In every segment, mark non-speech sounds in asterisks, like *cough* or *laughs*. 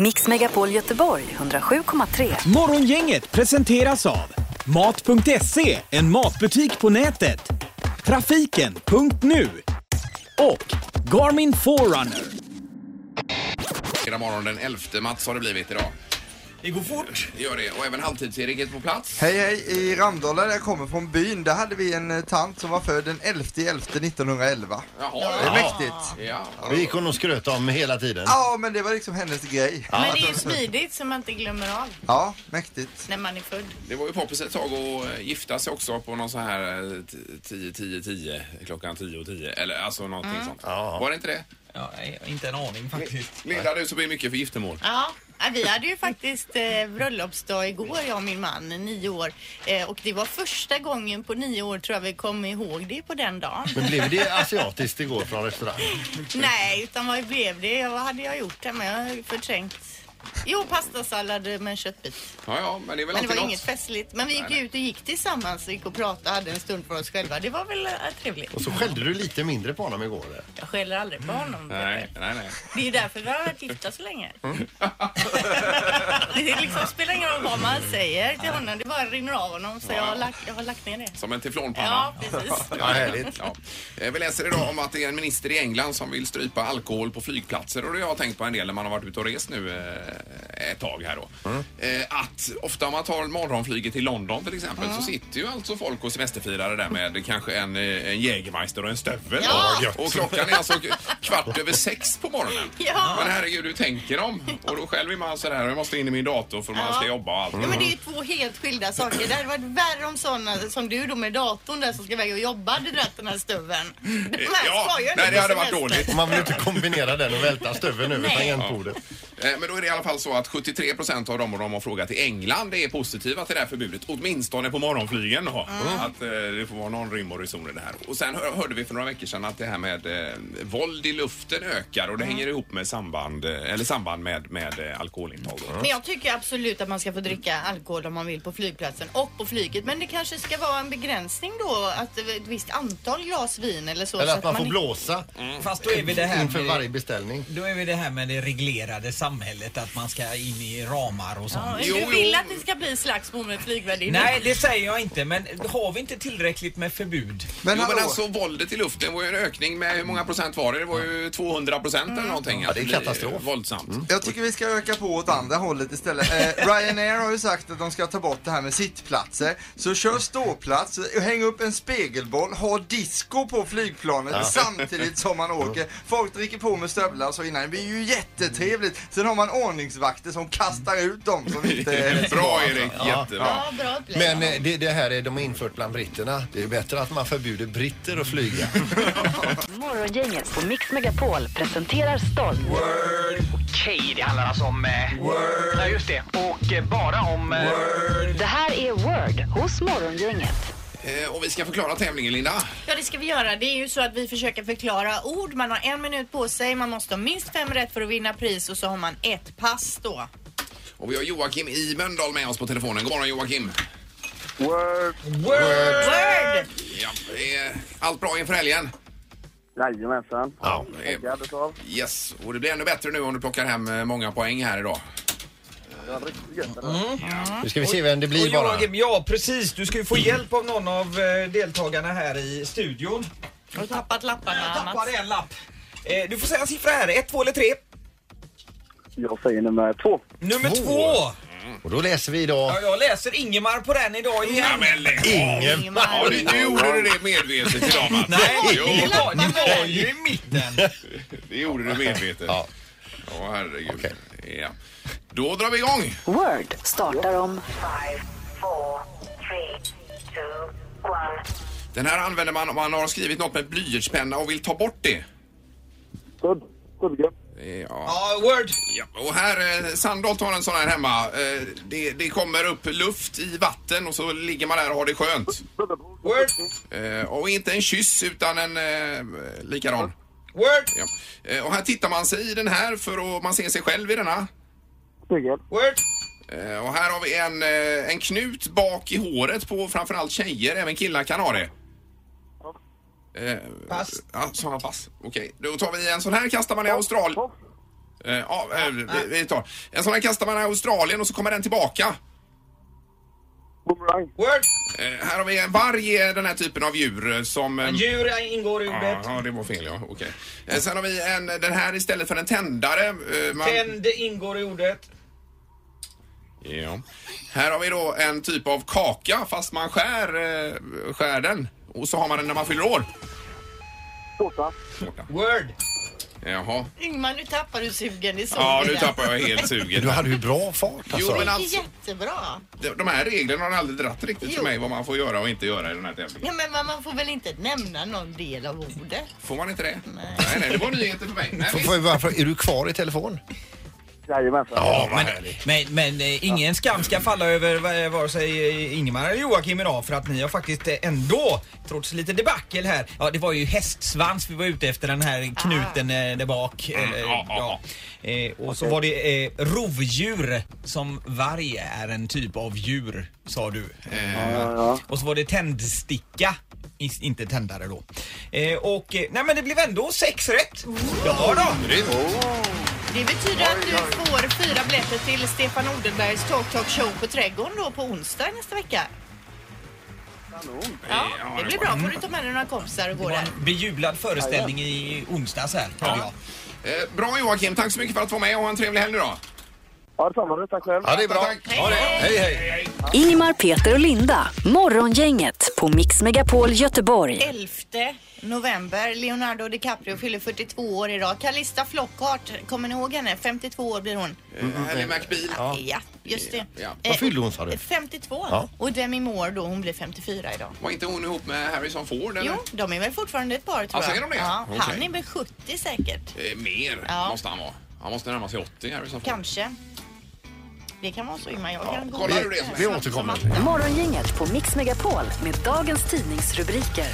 Mix Megapol Göteborg 107,3. Morgongänget presenteras av Mat.se, en matbutik på nätet. Trafiken.nu och Garmin Forerunner. Hela morgon den 11 mats har det blivit idag. Det går fort. Det gör det. Och även halvtids-Erik är på plats. Hej hej, i Ramdala där jag kommer från byn, där hade vi en eh, tant som var född den 11 11 1911. Jaha. Det är mäktigt. Ja. Det gick hon och skröt om hela tiden. Ja, men det var liksom hennes grej. Men det är ju smidigt så man inte glömmer av Ja, mäktigt. när man är född. Det var ju poppis ett tag att eh, gifta sig också på någon så här eh, t- 10, 10, 10, klockan 10 och 10. Eller alltså någonting sånt. Ja. Var det inte det? Ja, nej, inte en aning faktiskt. Linda, du som är mycket för giftermål. Ja, ja, vi hade ju faktiskt eh, bröllopsdag igår, jag och min man, nio år. Eh, och det var första gången på nio år tror jag vi kom ihåg det på den dagen. Men blev det asiatiskt igår från restaurang? Nej, utan vad blev det? Vad hade jag gjort hemma? Jag har förträngt. Jo, pastasallad med en köttbit. Ja, ja, men det är väl Men det var alltid inget något. festligt. Men vi gick ut och gick tillsammans och gick och pratade, hade en stund för oss själva. Det var väl eh, trevligt. Och så skällde du lite mindre på honom igår. Jag skäller aldrig på honom. Nej, nej, nej. Det är därför vi har varit gifta så länge. *laughs* Mm. det liksom spelar ingen roll vad man säger till honom. Det bara rinner av honom. Så jag har lagt, jag har lagt ner det. Som en teflonpanna. Ja, precis. *laughs* Ja, härligt. Ja. Eh, Vi läser idag om att det är en minister i England som vill strypa alkohol på flygplatser och det har jag tänkt på en del när man har varit ute och rest nu eh, ett tag här då. Eh, Att ofta om man tar morgonflyget till London till exempel så sitter ju alltså folk och semesterfirare där med kanske en, eh, en Jägermeister och en stövel. Ja. Och, och klockan är alltså kvart över sex på morgonen. Ja. Men herregud, hur tänker de? Och då själv är man sådär, jag måste in i min dator för man ska jobba och allt. Ja, men det är ju två helt skilda saker. Det hade varit värre om sådana som du då med datorn där som ska iväg och jobba hade dragit den här stöveln. De här Ja, ju nej, det hade varit dåligt. Man vill inte kombinera den och välta stöveln över tangentbordet. Eh, Men då är det i alla fall så att 73 procent av dem och de har frågat i England är positiva till det här förbudet. Åtminstone på morgonflygen då. Att eh, det får vara någon rim och reson i det här. Och sen hör, hörde vi för några veckor sedan att det här med eh, våld i luften ökar och det hänger ihop med samband, eh, eller samband med, med eh, alkoholintag. Då. Men jag tycker absolut att man ska få dricka alkohol om man vill på flygplatsen och på flyget. Men det kanske ska vara en begränsning då, att ett visst antal glas vin eller så. Eller så att man får blåsa Fast då är vi det här inför varje med, beställning. då är vi det här med det reglerade samhället, att man ska in i ramar och sånt. Ja, du vill att det ska bli slagsmål med flygvärdinnor? Nej, det säger jag inte, men har vi inte tillräckligt med förbud? Men jo, men alltså våldet i luften var ju en ökning med hur många procent var det? Det var ju 200 procent eller någonting. Ja, det är katastrof. Våldsamt. jag tycker vi ska öka på åt andra hållet istället. Eh, *laughs* Ryanair har ju sagt att de ska ta bort det här med sittplatser. Så kör ståplats, häng upp en spegelboll, ha disco på flygplanet samtidigt som man *laughs* åker. Folk dricker på med stövlar och så innan. Det blir ju jättetrevligt. Sen har man ordningsvakter som kastar ut dem som inte *laughs* Bra Erik, jättebra. Ja, bra upplägg. Men eh, det, det här är de har infört bland britterna. Det är bättre att man förbjuder britter att flyga. *laughs* Morgongänget på Mix Megapol presenterar stolt. Okej, det handlar alltså om... Eh, ja, just det. Och eh, bara om... Eh, Det här är Word hos Morgongänget. Eh, Och vi ska förklara tävlingen Linda. Ja, det ska vi göra. Det är ju så att vi försöker förklara ord. Man har en minut på sig. Man måste ha minst fem rätt för att vinna pris och så har man ett pass då. Och vi har Joakim i Mölndal med oss på telefonen. God morgon Joakim. Word! Ja, är allt bra inför helgen? Jajamensan. Ja. Yes, och det blir ännu bättre nu om du plockar hem eh, många poäng här idag. Det var riktigt gött. eller? Nu ska vi se vem det Och blir bara. Joakim, ja precis. Du ska ju få hjälp av någon av eh, deltagarna här i studion. Har du tappat lapparna, Jag Mats? tappade en lapp. Eh, Du får säga en siffra här. Ett, två eller tre. Jag säger nummer två. Nummer Två. två. Och då läser vi idag Ja, jag läser Ingemar på den idag igen. Ja, men lägg av. Ingen. Ja, du, nu gjorde du det medvetet idag Mats. Nej, Jo, det var, det var ju i mitten. *laughs* det gjorde du medvetet. Ja. Åh herregud. Ja. Då drar vi igång. Word startar om Den här använder man om man har skrivit något med blyertspenna och vill ta bort det. Sudd. Ja. Ja, Word. Ja, och här, eh, Sandholt har en sån här hemma. Eh, det, det kommer upp luft i vatten och så ligger man där och har det skönt. Word. Eh, och inte en kyss utan en eh, likadan. Word. Ja. Eh, och här tittar man sig i den här för att man ser sig själv i denna. Spegel. Word. Eh, och här har vi en, eh, en knut bak i håret på framförallt tjejer, även killar kan ha det. Eh, Pass. Ja, sådana pass. Okej, då tar vi en sån här kastar man i Australien. Tofs. Eh, ja, eh, vi, vi tar. En sån här kastar man i Australien och så kommer den tillbaka. Boomerang. Word! Eh, här har vi en varg, är den här typen av djur eh, som... eh, Djur ingår i ordet. Ja, det var fel ja. Okej. Eh, Sen har vi en, den här istället för en tändare. eh, Man, Tänd ingår i ordet. Ja. Här har vi då en typ av kaka fast man skär, eh, skär den. Och så har man den när man fyller år. Tårta. Tårta. Word! Jaha. Ingmar, nu tappar du sugen. Det såg Ja, nu tappar jag helt sugen. *laughs* Du hade ju bra fart alltså. Jo, men alltså, jättebra. de- de här reglerna har aldrig dratt riktigt för Jo. mig vad man får göra och inte göra i den här tävlingen. Ja, men man- man får väl inte nämna någon del av ordet? Får man inte det? Nej. nej, nej det var nyheter för mig. Nej, Får- visst. Varför, är du kvar i telefon? Jajamensan. Ja, härligt. Men, men eh, ingen skam ska falla över eh, vare sig eh, Ingemar eller Joakim idag för att ni har faktiskt eh, ändå, trots lite debacle här, ja det var ju hästsvans vi var ute efter den här knuten eh, där bak. Mm, eh, ja, ja, Eh, och så var det eh, rovdjur som varg är en typ av djur, sa du. Eh, Ja, ja. och så var det tändsticka, is- inte tändare då. Eh, och eh, nej men det blev ändå sex rätt. Ja då. Det betyder att du får fyra biljetter till Stefan Odenbergs Talk Talk Show på Trädgården då på onsdag nästa vecka. Kanon. Ja, Ja, det blir bra. får du ta med dig några kompisar och gå Det var där. en bejublad föreställning i onsdags här. jag. Eh, bra Joakim, tack så mycket för att du var med och ha en trevlig helg nu då. Ja, detsamma. Tack själv. Ja, det är bra. Ha det. Hej, hej. Ingemar, Peter och Linda. Morgongänget på Mix Megapol Göteborg. 11 november. Leonardo DiCaprio fyller 42 år idag. Calista Flockhart, kommer ni ihåg henne? 52 år blir hon. Eh, Ally McBeal. Ja, just det. Ja. Vad fyllde hon, sa du? 52. Ja. Och Demi Moore då, hon blir 54 idag. Var inte hon ihop med Harrison Ford eller? Jo, de är väl fortfarande ett par tror Ja, jag. säger de det? Ja, Okej. Han är väl 70 säkert. Eh, mer Ja. måste han vara. Han måste närma sig 80 Harrison Ford. Kanske. Det kan vara så Ingmar. Jag Ja, kan kolla hur det är Vi återkommer. Morgongänget på Mix Megapol med dagens tidningsrubriker.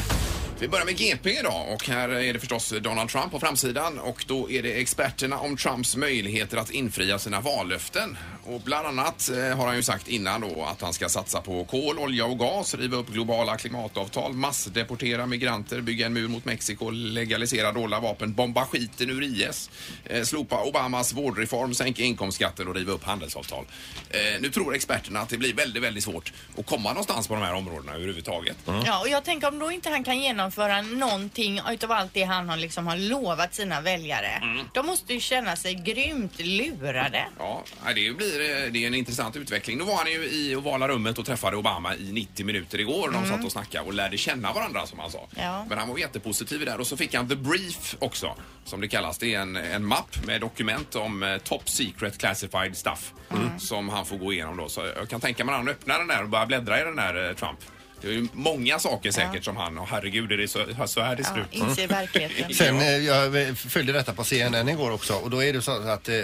Vi börjar med GP idag och här är det förstås Donald Trump på framsidan och då är det experterna om Trumps möjligheter att infria sina vallöften. Och bland annat eh, har han ju sagt innan då att han ska satsa på kol, olja och gas, riva upp globala klimatavtal, massdeportera migranter, bygga en mur mot Mexiko, legalisera dolda vapen, bomba skiten ur IS, eh, slopa Obamas vårdreform, sänka inkomstskatter och riva upp handelsavtal. Eh, nu tror experterna att det blir väldigt, väldigt svårt att komma någonstans på de här områdena överhuvudtaget. Ja, och jag tänker om då inte han kan genomföra någonting utav allt det han har, liksom har lovat sina väljare. Mm. De måste ju känna sig grymt lurade. Ja, det blir eh, det är en intressant utveckling. Nu var han ju i ovala rummet och träffade Obama i 90 minuter igår. De satt och snackade och lärde känna varandra som han sa. Ja. Men han var jättepositiv där och så fick han the brief också som det kallas. Det är en, en mapp med dokument om eh, top secret classified stuff som han får gå igenom då. Så jag kan tänka mig när han öppnar den där och börjar bläddra i den där eh, Trump. Det är ju många saker säkert som han, och herregud är det så, så här det ser Ja, ut. inser verkligheten. *laughs* Sen, eh, jag följde detta på CNN igår också och då är det så att eh,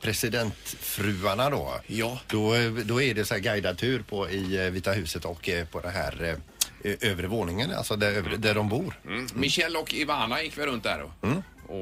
presidentfruarna då, Ja. då, eh, då är det så här guidad tur på i eh, Vita huset och eh, på det här eh, övre våningen, alltså där, övre, där de bor. Mm. Michelle och Ivana gick väl runt där och,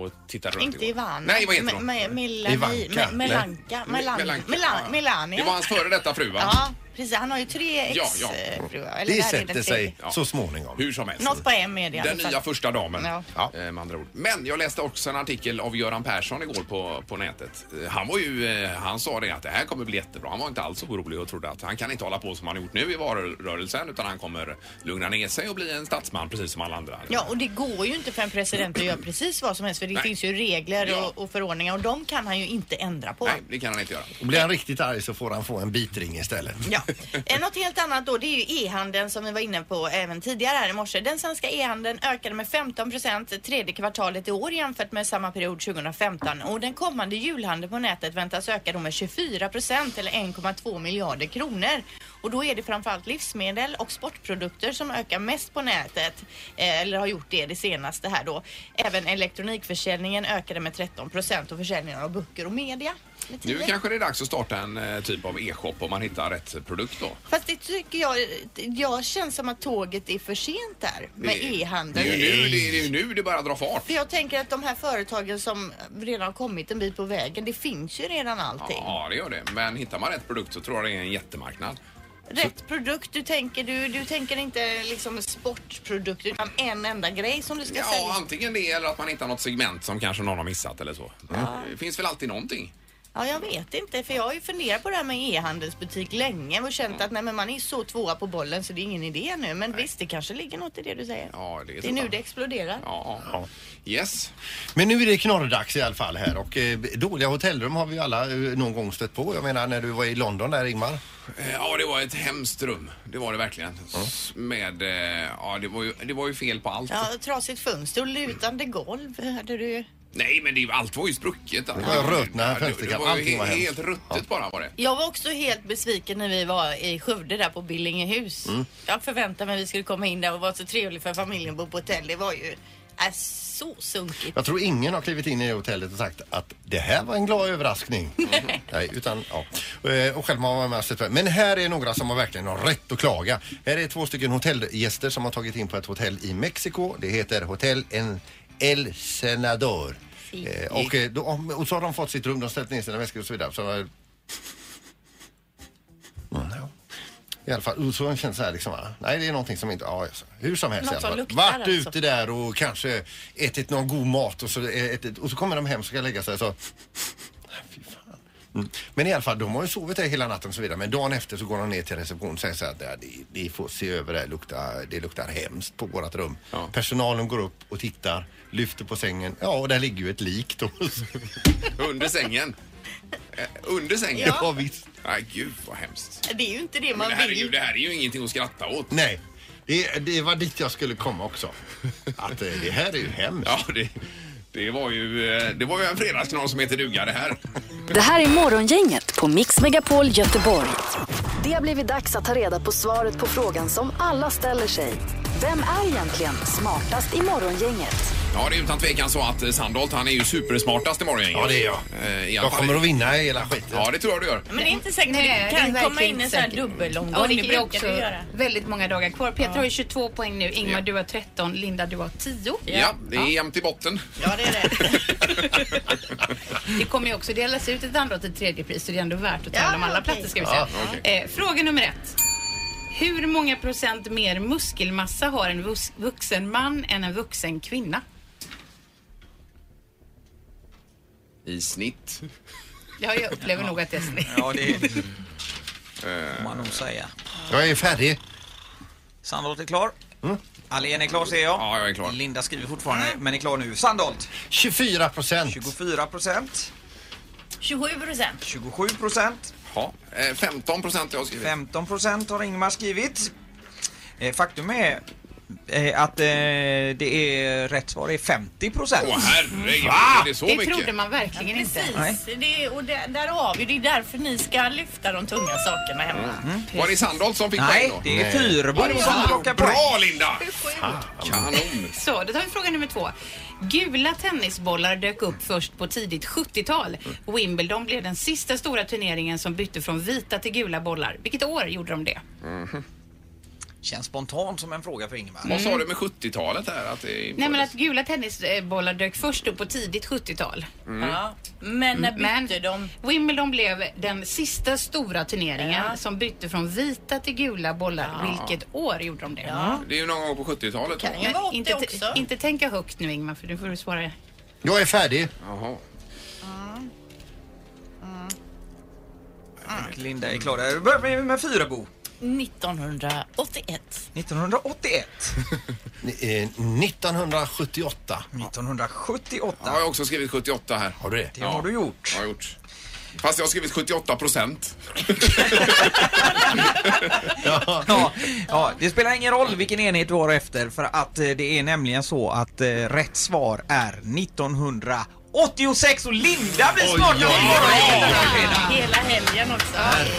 och tittade runt Inte igår. Ivana. Nej, vad heter hon? me- Melanie- Ivanka. Me- Melanka. Melan- Melanka. Melan- Melania. Det var hans före detta fru va? Ja, precis. Han har ju tre Ja, ja. ex-fruar. Eller Det är sätter sig. Ja. så småningom. Hur som helst. Något på M är det i alla Den fall. nya första damen. Ja. Ja. eh, Med andra ord. Men jag läste också en artikel av Göran Persson igår på, på nätet. Eh, Han var ju, eh, han sa det att det här kommer bli jättebra. Han var inte alls orolig och trodde att han kan inte hålla på som han har gjort nu i valrörelsen utan han kommer lugna ner sig och bli en statsman precis som alla andra. Ja, och det går ju inte för en president att göra precis vad som helst för det Nej. finns ju regler Ja. och, och förordningar och de kan han ju inte ändra på. Nej, det kan han inte göra. Och blir han riktigt arg så får han få en bitring istället. Ja. *laughs* Eh, Något helt annat då, det är ju e-handeln som vi var inne på även tidigare här i morse. Den svenska e-handeln ökade med 15 procent tredje kvartalet i år jämfört med samma period 2015. Och den kommande julhandeln på nätet väntas öka då med 24 procent eller 1,2 miljarder kronor. Och då är det framförallt livsmedel och sportprodukter som ökar mest på nätet. Eh, eller har gjort det det senaste här då. Även elektronikförsäljningen ökade med 13 procent och försäljningen av böcker och media. Nu 10. kanske det är dags att starta en eh, typ av e-shop om man hittar rätt produkt då. Fast det tycker jag, jag känns som att tåget är för sent där med Det- e-handeln. Det är ju nu det, det, är ju nu det börjar dra fart. För jag tänker att de här företagen som redan har kommit en bit på vägen, det finns ju redan allting. Ja, det gör det. Men hittar man rätt produkt så tror jag det är en jättemarknad. Rätt produkt. Du tänker, du, du tänker inte liksom sportprodukt utan en enda grej som du ska Ja, sälja. antingen det eller att man hittar något segment som kanske någon har missat eller så. Det finns väl alltid någonting? Ja, jag vet inte för jag har ju funderat på det här med e-handelsbutik länge och känt att nej, men man är så tvåa på bollen så det är ingen idé nu. Men visst, det kanske ligger något i det du säger. Ja, det är, Det är nu det exploderar. Ja, ja. Yes. Men nu är det knorrdags i alla fall här och eh, dåliga hotellrum har vi alla eh, någon gång stött på. Jag menar när du var i London där Ingmar. Eh, Ja, det var ett hemskt rum. Det var det verkligen. S- Med, eh, ja, det var, ju, det var ju fel på allt. Ja, trasigt fönster och lutande golv hade du ju. Nej, men det, allt var ju sprucket. Alltså. Det var rötna Ja, det- fönsterkarm. Det var ju Allting var hemskt. helt ruttet bara var det. Jag var också helt besviken när vi var i Skövde där på Billingehus. Mm. Jag förväntade mig att vi skulle komma in där och vara så trevligt för familjen bo på hotell. Det var ju äh, så sunkigt. Jag tror ingen har klivit in i hotellet och sagt att det här var en glad överraskning. *laughs* Nej, utan ja. Eh, Och själv har man med sig Men här är några som har verkligen har rätt att klaga. Här är två stycken hotellgäster som har tagit in på ett hotell i Mexiko. Det heter Hotel en El Senador. Eh, och, eh, då, och så har de fått sitt rum, de har ställt ner sina väskor och så vidare. Så, eh, mm, ja. I alla fall, och så har jag känt så här liksom, va? nej det är någonting som inte, ja, alltså, hur som helst Något i alla som fall. luktar Vart alltså. ute där och kanske ätit någon god mat och så, ätit, och så kommer de hem och ska lägga sig så. Mm. Men i alla fall, de har ju sovit där hela natten och så vidare. Men dagen efter så går de ner till receptionen och säger så här att "Ja, det, det får se över det här, luktar, det luktar hemskt på vårat rum. Ja. Personalen går upp och tittar, lyfter på sängen. Ja, och där ligger ju ett lik då. *laughs* Under sängen. Eh, Under sängen? ja visst. Nej, gud vad hemskt. Det är ju inte det Men man det, här är vill. ju, det här är ju ingenting att skratta åt. Nej, det, det var dit jag skulle komma också. Att eh, det här är ju hemskt. Ja, det, det, var ju, eh, det var ju en fredagsknorr som heter duga det här. Det här är Morgongänget på Mix Megapol Göteborg. Det har blivit dags att ta reda på svaret på frågan som alla ställer sig. Vem är egentligen smartast i Morgongänget? Ja, det är utan tvekan så att eh, Sandholt han är ju supersmartast i morgon. Ja, det är jag. Eh, i alla Jag fall. kommer att vinna hela skiten. Ja, det tror jag du gör. Men det är inte säkert Nej, det det kan är komma verkligen in en sån här säkert. dubbelomgång. Ja, det brukar också göra. väldigt många dagar kvar. Petra har ju 22 poäng nu, Ingmar Ja. du har 13, Linda du har 10. Ja, det är jämnt i botten. Ja, det är det. *laughs* Det kommer ju också delas ut ett andra till tredje pris så det är ändå värt att Ja, tala om alla okej. platser ska vi säga. eh, fråga nummer ett. Hur många procent mer muskelmassa har en vux- vuxen man än en vuxen kvinna? I snitt. Ja, jag upplever nog att det är snett. Ja, det får man nog säga. Jag är färdig. Sandholt är klar. Alén är klar ser jag. Ja, jag är klar. Linda skriver fortfarande, men är klar nu. Sandholt, 24 procent. 24 procent. 27 procent. 27 procent. Ja, eh, 15 procent har jag skrivit. 15 procent har Ingmar skrivit. Eh, faktum är eh, att eh, det är rätt svar är 50 procent. Åh herregud, är det så Det mycket? trodde man verkligen inte. Precis, det, och där, där har vi det. är därför ni ska lyfta de tunga sakerna hemma. Var det Sandholt som fick poäng Nej, då? det är Nej. Fyrebo Ja, det var som Sandholt. plockar poäng. Bra Linda! Kanon! Så, då tar vi fråga nummer två. Gula tennisbollar dök upp först på tidigt 70-tal. Wimbledon blev den sista stora turneringen som bytte från vita till gula bollar. Vilket år gjorde de det? Känns spontant som en fråga för Ingmar. Vad sa du med 70-talet här? Att det Nej men att gula tennisbollar dök först upp på tidigt 70-tal. Ja. Men när Men bytte de? Wimbledon blev den sista stora turneringen Ja. som bytte från vita till gula bollar. Vilket år gjorde de det? Ja. Det är ju någon gång på 70-talet. då. Kan åt Inte, också. inte tänka högt nu Ingmar för nu får du svara. Jag är färdig. Jaha. Linda är klar. Där börjar vi med Fyrebo. 1981. 1981. Eh, 1978. 1978. Jag har också skrivit 78 här. Har du det? Det har du gjort. Har jag gjort. Fast jag har skrivit 78 procent. *laughs* Ja, ja, det spelar ingen roll vilken enhet du har efter för att eh, det är nämligen så att eh, rätt svar är 1986 och Linda blir här fredagen. Hela helgen också.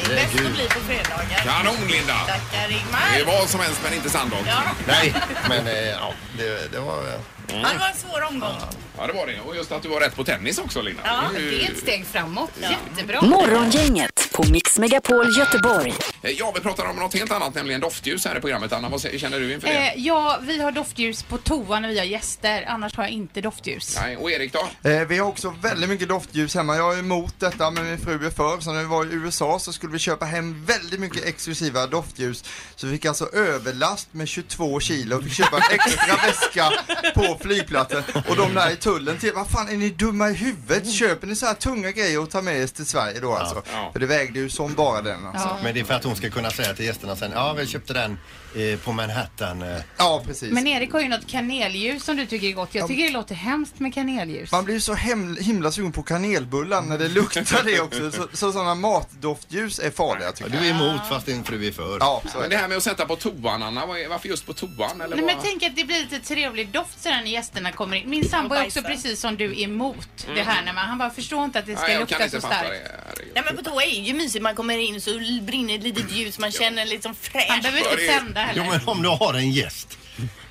Bäst att bli på fredagar. Kanon Linda! Tackar Det är Ingmar. vad som helst men inte Sandholt. Ja. Nej, *laughs* men eh, ja, det, det var... eh, Ja, det var en svår omgång. Ja, det var det. Och just att du var rätt på tennis också, Linda. Ja, Det är ett steg framåt. Jättebra. Morgongänget på Mix Megapol Göteborg. Eh, Ja, vi pratar om något helt annat, nämligen doftljus här i programmet. Anna, vad känner du inför det? Eh, ja, vi har doftljus på toa när vi har gäster. Annars har jag inte doftljus. Nej, och Erik då? Eh, vi har också väldigt mycket doftljus hemma. Jag är emot detta men min fru är för. Så när vi var i USA så skulle vi köpa hem väldigt mycket exklusiva doftljus. Så vi fick alltså överlast med 22 kilo. Vi fick köpa en extra väska på flygplatsen. Och de där i tullen till, vad fan är ni dumma i huvudet? Köper ni så här tunga grejer och tar med er till Sverige då alltså? Ja. För det vägde ju som bara den alltså. Ja. Men det är för att hon ska kunna säga till gästerna sen, ja vi köpte den eh, på Manhattan. Eh. Ja, precis. Men Erik har ju något kanelljus som du tycker är gott. Jag tycker det låter hemskt med kanelljus. Man blir ju så hem, himla sugen på kanelbullar när det luktar det också. Så, så sådana matdoftljus är farliga tycker Du jag. är emot fast din fru är för. Ja, så är Men det. det här med att sätta på toan, Anna, vad är- varför just på toan? Eller Nej, men vad? tänk att det blir lite trevlig doft sådär när gästerna kommer in. Min sambo är också precis som du emot det här när man, han bara förstår inte att det ska Nej, jag kan lukta inte så fatta starkt. det. Herregud. Nej men på toa är ju mysigt, man kommer in så brinner ett litet ljus, man känner liksom Han fräsch. behöver Ja, inte det tända heller. Jo men om du har en gäst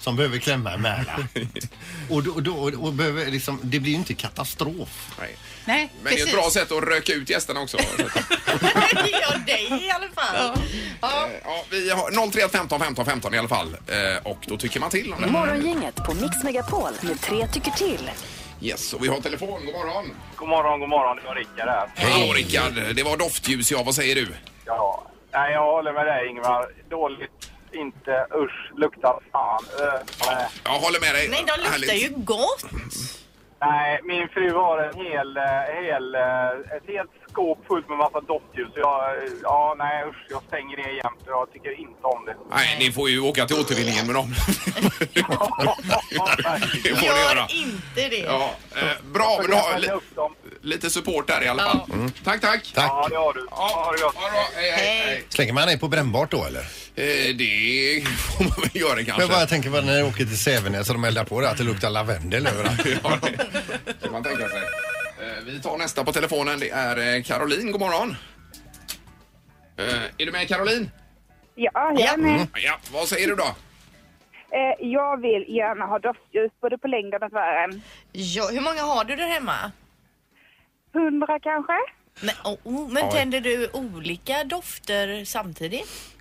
som behöver klämma en märla. *laughs* Och, då, då, och behöver liksom, det blir ju inte katastrof. Nej. Nej, Men det är ett bra sätt att röka ut gästerna också. *laughs* ja, dig i alla fall. Ja. ja, vi har 031 15 15 15 i alla fall. Eh, Och då tycker man till om det. Morgongänget på Mix Megapol med tre tycker till. Yes, och vi har telefon. God morgon. God morgon, god morgon. Det var Rickard här. Hej Rickard, det var doftljus ja, vad säger du? Ja. Nej, jag håller med dig Ingvar. Dåligt. Inte. Usch. Luktar fan. Uh, nej. Jag håller med dig. Nej, de luktar Härligt. ju gott. nej, min fru har en hel, eh, hel, eh, ett helt skåp fullt med massa doftljus. Så Jag, ja, nej usch. Jag stänger det jämt. Jag tycker inte om det. Nej, ni får ju åka till återvinningen med dem. det får ni Gör göra. inte det. Ja, eh, bra, men du har li lite support där i alla fall. Mm. Tack, tack. Tack. Ja, det har du. Ha det gott. Ha det bra. Hej, hej, hej. Slänger man det på brännbart då eller? Eh, det får man väl göra kanske. Men vad jag tänker på när jag åker till Sävenäs och de eldar på det, att det luktar lavendel överallt. *laughs* Ja, det kan man tänka sig. Vi tar nästa på telefonen. Det är eh, Caroline. God morgon. Eh, Är du med Caroline? Ja, jag är med. Ja, vad säger du då? Eh, jag vill gärna ha doftljus både på längden och tvären. Ja, hur många har du där hemma? Hundra kanske? Men, oh, oh, men Oj. tänder du olika dofter samtidigt?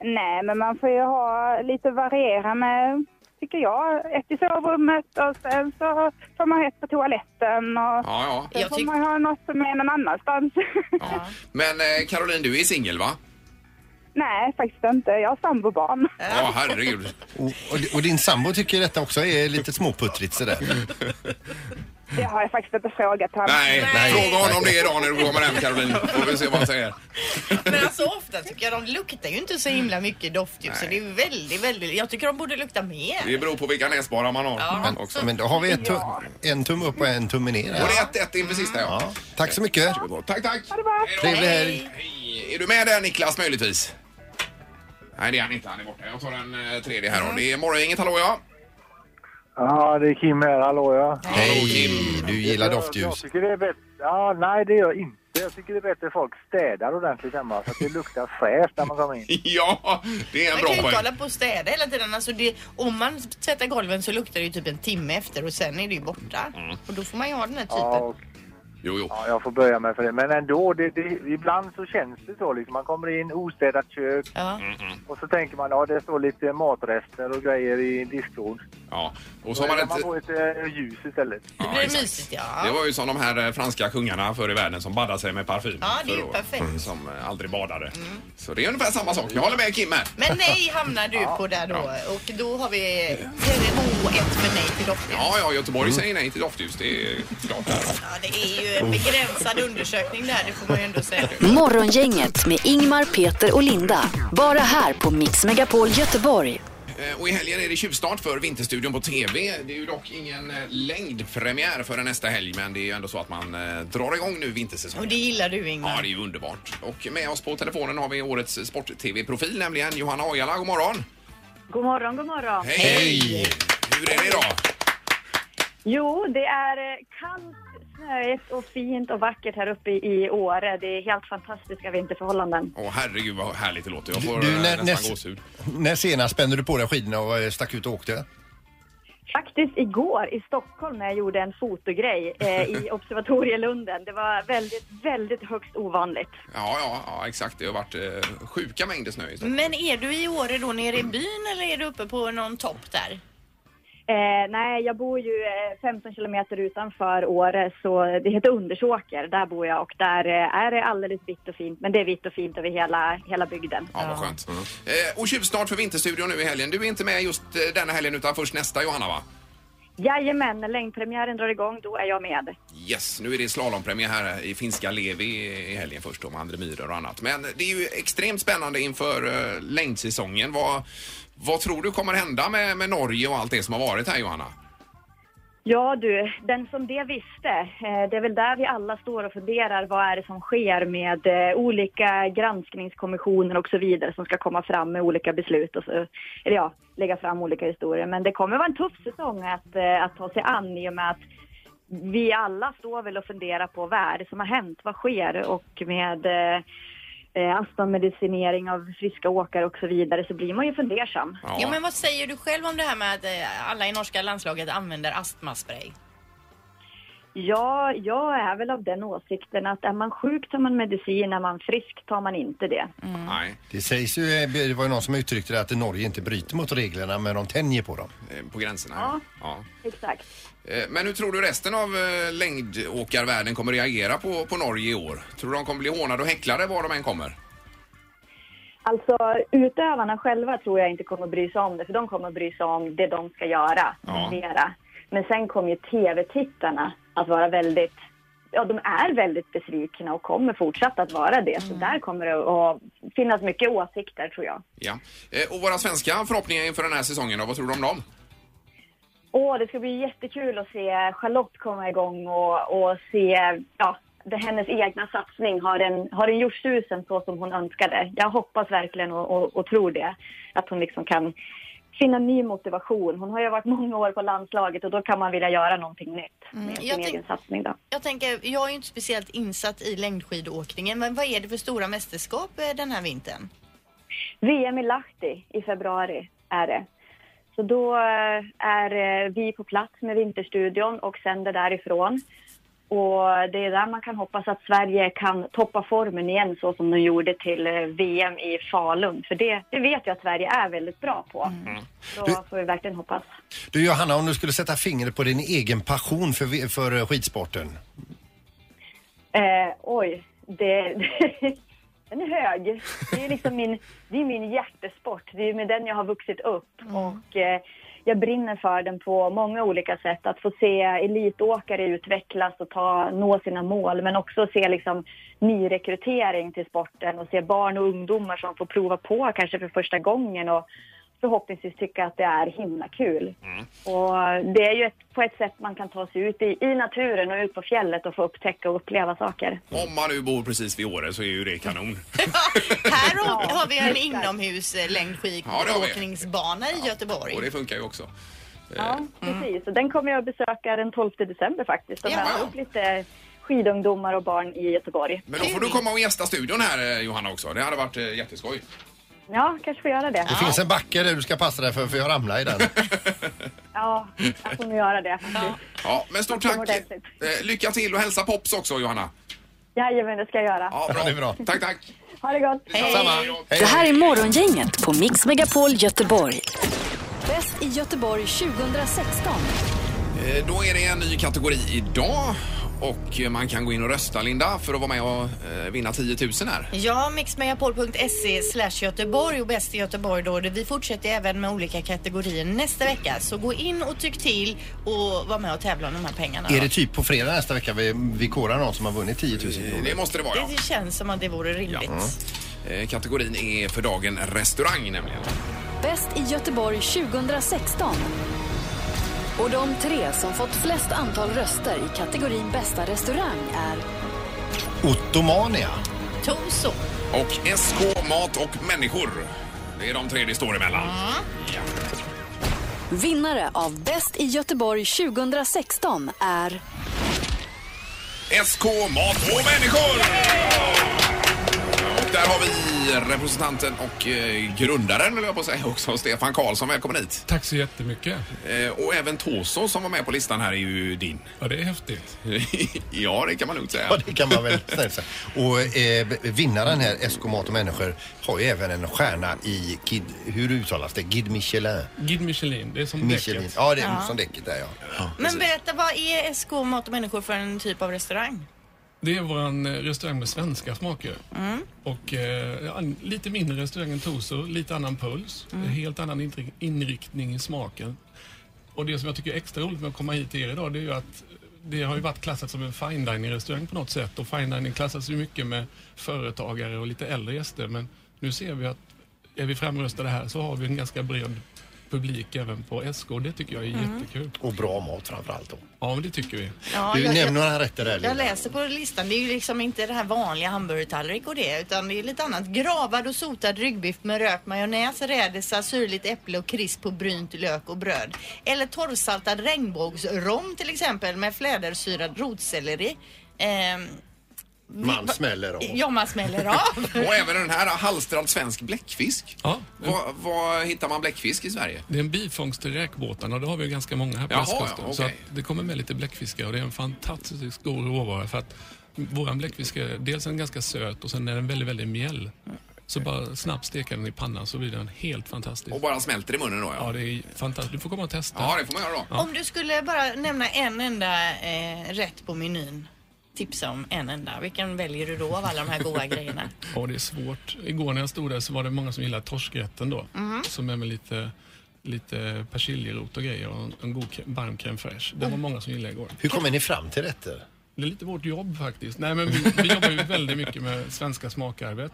Nej, men man får ju ha lite varierande, tycker jag. Ett i sovrummet och sen så får man ett på toaletten och Ja, ja. sen får man ha något som är någon annanstans. ja. Men eh, Caroline, du är singel va? Nej, faktiskt inte. Jag har sambobarn. Ja, herregud. Och, och, och din sambo tycker detta också är lite småputtrigt sådär. *laughs* Det har jag faktiskt inte frågat honom. Nej, Nej. fråga honom det idag när du kommer hem Caroline. Får vi se vad han säger. Men alltså ofta tycker jag de luktar ju inte så himla mycket doftljus. Så det är väldigt, väldigt... Jag tycker de borde lukta mer. Det beror på vilka näsborrar man har. Ja. Men också. Men då har vi ett tum, en tumme upp och en tumme ner. Och det är 1-1 inför sista ja. Ja, tack så mycket. Tack, tack. Ha det bra. Trevlig helg. Hej. Är du med där Niklas möjligtvis? Nej, det är han inte. Han är borta. Jag tar den eh, tredje här då. Det är Morgongänget, hallå ja. Ja, det är Kim här. Hallå ja. Hej, du gillar Jag, jag doftljus. tycker det är bättre. Ja, nej det gör jag inte. Jag tycker det är bättre att folk städar ordentligt hemma så att det luktar fräscht när man kommer in. *laughs* Ja, det är en Man bra kan ju inte poäng. hålla på och städa hela tiden. Alltså det, om man tvättar golven så luktar det ju typ en timme efter och sen är det ju borta. Och då får man ju ha den här typen. Ja, och, Jo, jo. ja, jag får böja mig för det. Men ändå, det, det, ibland så känns det så. Liksom. Man kommer in, ostädat kök Ja. och så tänker man ja det står lite matrester och grejer i diskon. Ja. Och så har man man, ett... man får lite ljus istället. Då Ja, blir det exakt. mysigt Det ja. var ju som de här eh, franska kungarna förr i världen som baddade sig med parfym. Ja, det är ju För att- perfekt. Mm. Som eh, aldrig badade. Så det är ungefär samma sak. Jag håller med Kim här. Men nej hamnar du *laughs* på där då. Och då har vi 2-1 för nej till doftljus. Ja, ja, Göteborg säger nej till doftljus. Det är klart. Där. Ja, det är ju en begränsad undersökning där, det får man ju ändå säga. Morgongänget med Ingmar, Peter och Linda. Bara här på Mix Megapol Göteborg. Eh, Och i helgen är det tjuvstart för Vinterstudion på TV. Det är ju dock ingen eh, längdpremiär för nästa helg, men det är ju ändå så att man eh, drar igång nu Och vintersäsongen. det gillar du Ja, Ingmar. det är ju underbart. Och med oss på telefonen har vi årets sport-tv-profil, nämligen Johanna Ojala. God morgon! God morgon, god morgon. Hej! Hur är det idag? Jo, det är eh, kallt, snöigt och fint och vackert här uppe i Åre. Det är helt fantastiska vinterförhållanden. Åh herregud vad härligt det låter. Jag får Du, eh, när- nästan när- gåshud. När senast spände du på dig skidorna och eh, stack ut och åkte? Faktiskt igår i Stockholm när jag gjorde en fotogrej eh, i Observatorielunden. Det var väldigt, väldigt högst ovanligt. Ja, ja, ja, exakt. Det har varit eh, sjuka mängder snö i Stockholm. Men är du i Åre då nere i byn eller är du uppe på någon topp där? Eh, nej, jag bor ju eh, 15 kilometer utanför Åre, så det heter Undersåker. Där bor jag och där eh, är det alldeles vitt och fint. Men det är vitt och fint över hela, hela bygden. Ja, vad skönt. Eh, och tjuvstart för Vinterstudion nu i helgen. Du är inte med just eh, denna helgen utan först nästa Johanna va? Jajamän, när längdpremiären drar igång, då är jag med. Yes, nu är det slalompremiär här i finska Levi i helgen först då med André Myhrer och annat. Men det är ju extremt spännande inför längdsäsongen. Vad, vad tror du kommer hända med, med Norge och allt det som har varit här Johanna? Ja du, den som det visste, eh, det är väl där vi alla står och funderar vad är det som sker med eh, olika granskningskommissioner och så vidare som ska komma fram med olika beslut och så, eller ja, lägga fram olika historier. Men det kommer vara en tuff säsong att, eh, att ta sig an i och med att vi alla står väl och funderar på vad är det som har hänt, vad sker och med eh, astmamedicinering av friska åkare och så vidare så blir man ju fundersam. Ja. men vad säger du själv om det här med att eh, alla i norska landslaget använder astmaspray? Ja, jag är väl av den åsikten att är man sjuk tar man medicin, är man frisk tar man inte det. Nej. Det sägs ju, eh, det var ju någon som uttryckte det att Norge inte bryter mot reglerna men de tänjer på dem. Eh, På gränserna? Ja. ja. Exakt. Eh, Men hur tror du resten av längdåkarvärlden kommer reagera på, på Norge i år? Tror du de kommer bli hånade och häcklade var de än kommer? Alltså utövarna själva tror jag inte kommer bry sig om det, för de kommer bry sig om det de ska göra Ja. mera. Men sen kommer ju tv-tittarna att vara väldigt, ja de är väldigt besvikna och kommer fortsatt att vara det. Så där kommer det att finnas mycket åsikter tror jag. Ja. Eh, Och våra svenska förhoppningar inför den här säsongen då, vad tror du om dem? Åh, det ska bli jättekul att se Charlotte komma igång och, och se, ja, det, hennes egna satsning. Har den, har den gjort susen så som hon önskade? Jag hoppas verkligen och, och, och tror det. Att hon liksom kan finna ny motivation. Hon har ju varit många år på landslaget och då kan man vilja göra någonting nytt med sin jag egen satsning då. Jag tänker, jag är ju inte speciellt insatt i längdskidåkningen, men vad är det för stora mästerskap eh, den här vintern? VM i Lahti i februari är det. Så då eh, är eh, vi på plats med Vinterstudion och sänder därifrån. Och det är där man kan hoppas att Sverige kan toppa formen igen så som de gjorde till eh, VM i Falun. För det, det vet jag att Sverige är väldigt bra på. Så Du- får vi verkligen hoppas. Du Johanna, om du skulle sätta fingret på din egen passion för, för eh, skidsporten. Eh, oj, det, *laughs* den är hög. Det är liksom min, det är min hjärtesport. Det är med den jag har vuxit upp. Och eh, jag brinner för den på många olika sätt. Att få se elitåkare utvecklas och ta, nå sina mål. Men också se liksom nyrekrytering till sporten och se barn och ungdomar som får prova på kanske för första gången. Och förhoppningsvis tycka att det är himla kul. Och det är ju ett, på ett sätt man kan ta sig ut i, i naturen och ut på fjället och få upptäcka och uppleva saker. Om man nu bor precis vid Åre så är ju det kanon. *laughs* Här har, har vi en inomhus eh, Ja, i Göteborg. Och det funkar ju också. Ja, precis. Och den kommer jag att besöka den 12 december faktiskt och Ja. möta upp lite skidungdomar och barn i Göteborg. Men då får du komma och gästa studion här eh, Johanna också. Det hade varit eh, jätteskoj. Ja, kanske får göra det. Det finns en backe där du ska passa dig för, för jag ramlar i den. *laughs* Ja, jag får nog göra det faktiskt. Ja, men stort Tack ordentligt. Eh, Lycka till och hälsa Pops också Johanna. Jajamän, det ska jag göra. Ja, bra. det är bra. Tack, tack. Ha det gott. Samma. Det här är Morgongänget på Mix Megapol Göteborg. Bäst i Göteborg 2016. Eh, Då är det en ny kategori idag och eh, man kan gå in och rösta Linda för att vara med och eh, vinna 10 000 här. Ja, mixmegapol.se slash Göteborg och bäst i Göteborg då. Vi fortsätter även med olika kategorier nästa vecka. Så gå in och tyck till och var med och tävla om de här pengarna. Är då. det typ på fredag nästa vecka vi, vi korar någon som har vunnit 10 000 Eh, kronor? Det måste det vara ja. Det känns som att det vore rimligt. Eh, Kategorin är för dagen restaurang nämligen. Bäst i Göteborg 2016. Och de tre som fått flest antal röster i kategorin bästa restaurang är Ottomania. Toso. Och SK Mat och Människor. Det är de tre det står emellan. Ja. vinnare av Bäst i Göteborg 2016 är SK Mat och Människor! Och där har vi representanten och eh, grundaren, vill jag på att säga också, Stefan Karlsson. Välkommen hit. Tack så jättemycket. Eh, och även Toso som var med på listan här är ju din. Ja, det är häftigt. *laughs* ja, det kan man lugnt säga. Ja, det kan man väl säga. Och eh, vinnaren här, Esko Mat och Människor, har ju även en stjärna i Guide, hur uttalas det? Guide Michelin. Guide Michelin, det är som Michelin. däcket. Ja, det är Ja. som däcket där ja. Men berätta, vad är SK Mat och Människor för en typ av restaurang? Det är vår restaurang med svenska smaker. Mm. Och eh, lite mindre restaurang än Toso, lite annan puls, Mm. helt annan inri- inriktning i smaken. Och det som jag tycker är extra roligt med att komma hit till er idag det är ju att det har ju varit klassat som en fine dining restaurang på något sätt och fine dining klassas ju mycket med företagare och lite äldre gäster men nu ser vi att är vi framröstade här så har vi en ganska bred publik även på SK det tycker jag är Mm. jättekul. Och bra mat framförallt då. Ja, men det tycker vi. Ja, du jag- nämner jag- några rätter där Jag Linda. läser på listan, det är ju liksom inte det här vanliga hamburgertallrik och det utan det är lite annat. Gravad och sotad ryggbiff med rökt majonnäs, rädisa, syrligt äpple och krisp på brynt lök och bröd. Eller torrsaltad regnbågsrom till exempel med flädersyrad rotselleri. Ehm, Man smäller av. ja, man smäller av. *laughs* Och även den här halstrad svensk bläckfisk. Ja. Var, var hittar man bläckfisk i Sverige? Det är en bifångst till räkbåtarna och det har vi ganska många här på Jaha, västkusten. ja, Så okej. att det kommer med lite bläckfiskar och det är en fantastiskt god råvara för att våran bläckfisk är dels en ganska söt och sen är den väldigt, väldigt mjäll. Så bara snabbt steka den i pannan så blir den helt fantastisk. Och bara smälter i munnen då ja. Ja, det är fantastiskt. Du får komma och testa. Ja, det får man göra då. Om du skulle bara nämna en enda eh, rätt på menyn, tipsa om en enda. Vilken väljer du då av alla de här goda grejerna? *laughs* Ja, det är svårt. Igår när jag stod där så var det många som gillade torskrätten då. Mhm. Som är med lite, lite persiljerot och grejer och en, en god varm crème fraîche. Det var Mm. många som gillade igår. Hur kommer ni fram till rätter? Det är lite vårt jobb faktiskt. Nej, men vi, vi jobbar ju väldigt mycket med svenska smakarvet.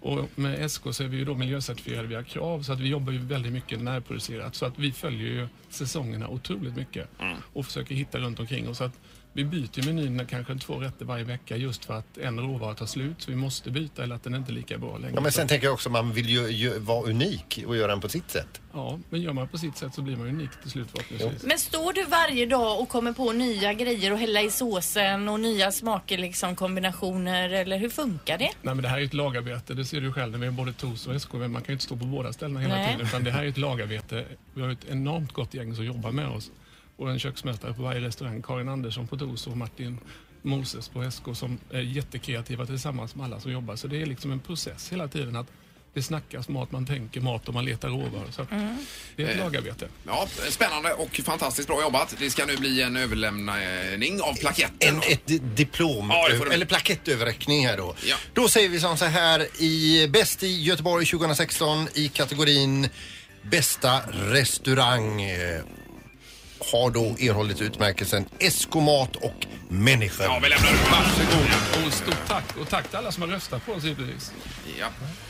Och med SK så är vi ju då miljöcertifierade via krav så att vi jobbar ju väldigt mycket närproducerat. Så att vi följer ju säsongerna otroligt mycket och försöker hitta runt omkring oss. Så att vi byter menyn kanske två rätter varje vecka just för att en råvara tar slut så vi måste byta eller att den inte är lika bra längre. Ja, men sen tänker jag också att man vill ju, ju vara unik och göra den på sitt sätt. Ja, men gör man på sitt sätt så blir man unik till slut förhoppningsvis. Men står du varje dag och kommer på nya grejer och hälla i såsen och nya smaker, liksom kombinationer eller hur funkar det? Nej men det här är ju ett lagarbete, det ser du själv när vi har både TOS och SK. Men man kan ju inte stå på båda ställena hela Nej. tiden. Utan det här är ett lagarbete. Vi har ett enormt gott gäng som jobbar med oss. Och en köksmästare på varje restaurang, Karin Andersson på TOS och Martin Moses på SK som är jättekreativa tillsammans med alla som jobbar. Så det är liksom en process hela tiden att det snackas mat, man tänker mat och man letar råvaror. Så att det är ett lagarbete. Ja, spännande och fantastiskt bra jobbat. Det ska nu bli en överlämning av plaketten. En, ett di- diplom, Ja, eller plakettöverräckning här då. Ja. Då säger vi som så här i Bäst i Göteborg 2016 i kategorin Bästa restaurang har då erhållit utmärkelsen Eskomat och Människor. Ja, vi lämnar ut. Varsågod. Och stort tack. Och tack till alla som har röstat på oss givetvis. Ja.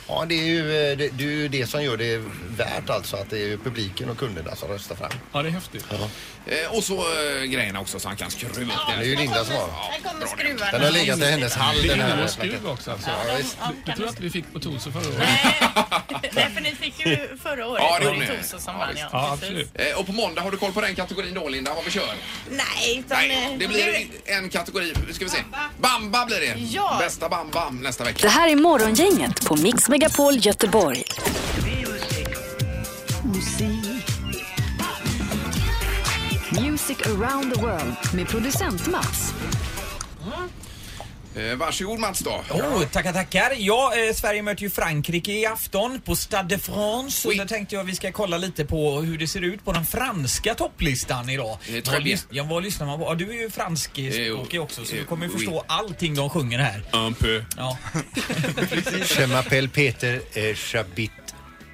Ja, det är ju eh, det, det, är ju det som gör det värt alltså att det är publiken och kunderna som röstar fram. Ja, det är häftigt. Eh, och så eh, grejerna också så han kan skruva upp Det är ju Linda som har. Här kommer skruvarna. Den har legat i hennes hall Det den är här skruv också alltså. Ja, visst. Du, tror att vi fick på Toso förra året? *laughs* Nej, för ni fick ju förra året. Ja, det var det. Toso som Ja, vann, ja. Ja, precis. absolut. Eh, och på måndag har du koll på den kategorin då Linda, vad vi kör? Nej, utan... Nej, eh, det blir en kategori, ska vi se. Bamba blir det. Ja. Bästa Bamba nästa vecka. Det här är Morgongänget på Mix Megapol Göteborg. Music around the world med producent Mats. Eh, varsågod Mats då. Oh, tackar, tackar. Ja, eh, Sverige möter ju Frankrike i afton på Stade de France. Oui. Och då tänkte jag vi ska kolla lite på hur det ser ut på den franska topplistan idag. Eh, Vad lys- ja, vad lyssnar man på? Ja, du är ju franskspråkig också så eh, du kommer ju oui. förstå allting de sjunger här. Un peu. Ja. *laughs* Je m'appelle Peter eh, Chabit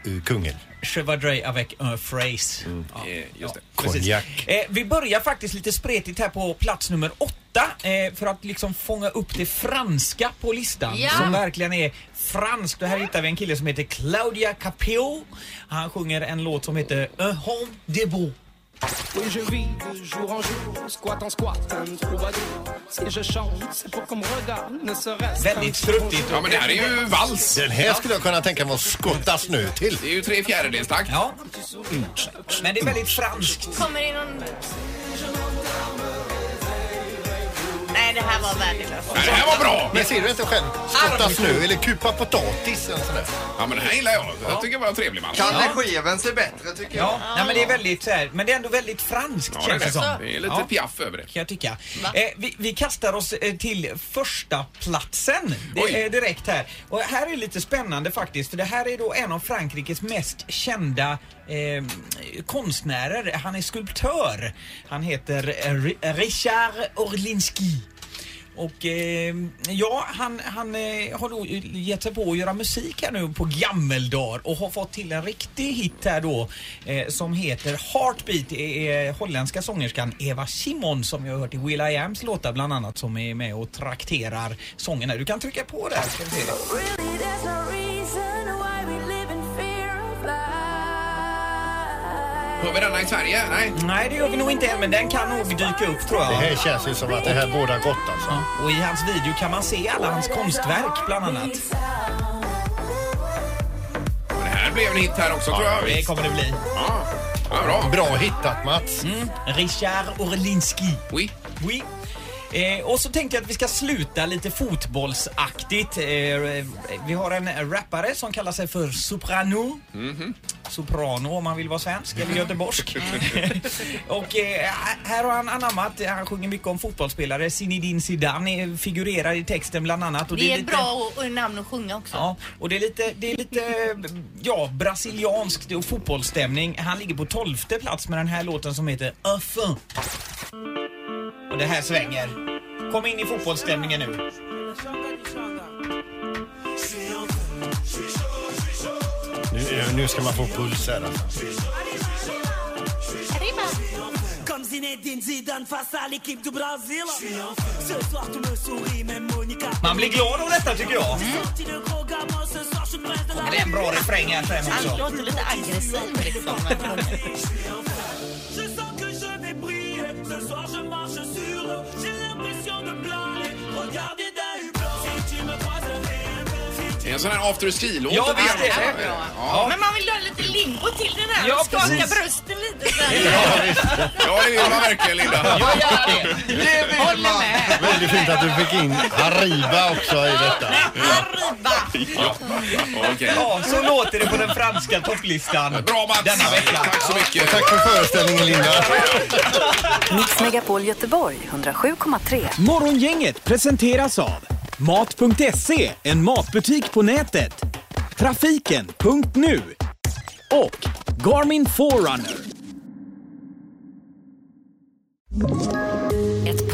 eh, Kungel. Chevadre avec un phrase. Ja. Eh, just det. Konjak. Eh, vi börjar faktiskt lite spretigt här på plats nummer åtta eh, för att liksom fånga upp det franska på listan Ja. som verkligen är franskt. Och här hittar vi en kille som heter Claudia Capéo. Han sjunger en låt som heter Un homme de beau. Oui, je vis de jour en jour, squat en squat, un troubadour. Si je chante, c'est pour qu'on me regarde, ne serait-ce Väldigt struttigt. Ja men det här är ju vals. Den här skulle jag kunna tänka mig att skotta snö till. Det är ju tre fjärdedels takt. Ja. Men det är väldigt franskt. Kommer det någon... var värdelöst. Nej, det här var bra! Men ser du inte själv? Skotta snö eller kupa potatis eller sådär. Ja, men det här gillar jag. Jag tycker det var trevlig match. Kalle Scheven ser bättre tycker jag. Ja, nej, men det är väldigt så här, men det är ändå väldigt franskt Ja, det är känns det det. som. Det är lite piaff över det. Kan jag tycka. Eh, vi, vi kastar oss eh, till första platsen det är direkt här. Och här är lite spännande faktiskt för det här är då en av Frankrikes mest kända eh, konstnärer. Han är skulptör. Han heter eh, Ri- Richard Orlinski. Och eh, ja, han, han eh, har då gett sig på att göra musik här nu på gammeldagar och har fått till en riktig hit här då eh, som heter Heartbeat. Det är holländska sångerskan Eva Simon som jag har hört i Will I Ams låtar bland annat som är med och trakterar sången här. Du kan trycka på där. Ska vi se. Hör vi denna i Sverige? Nej. Nej, det gör vi nog inte än, men den kan nog dyka upp tror jag. Det här känns ju som att det här båda gott alltså. Och i hans video kan man se alla hans konstverk bland annat. Det här blev en hit här också tror jag. Det kommer det bli. Ja, ja bra. Bra hittat Mats. Mm. Richard Orlinski. Oui. Oui. Eh, och så tänkte jag att vi ska sluta lite fotbollsaktigt. Eh, vi har en rappare som kallar sig för Soprano. Soprano om man vill vara svensk eller göteborgsk. *laughs* och eh, här har han anammat, han sjunger mycket om fotbollsspelare. Zinedine Zidane eh, figurerar i texten bland annat. Och Det är ett lite- bra o- namn att sjunga också. Ja, och det är lite, det är lite ja, brasilianskt och fotbollsstämning. Han ligger på tolfte plats med den här låten som heter Öffen. Och det här svänger. Kom in i fotbollsstämningen nu. Nu, nu ska man få puls här alltså. Comme Zinedine Zidane face à l'équipe du Brésil. Ce soir tu me souris, même Monica. Man blir glad av detta tycker jag. La Det är en bra refräng här sen Han låter lite aggressiv liksom. *laughs* en sån här after ski-låt. Ja, visst är det. Ja. Men man vill ha lite limbo till den här. Ja, Skaka precis. brösten lite så här. ja, det vill man verkligen Linda. Jag gör det. Håller med. Väldigt fint att du fick in Hariba också i detta. Ja. Okej. Ja, så låter det på den franska topplistan. Bra Mats! Denna vecka. Tack så mycket. Tack för föreställningen Linda. Mix Megapol Göteborg 107,3. Morgongänget presenteras av Mat.se, en matbutik på nätet. Trafiken.nu och Garmin Forerunner.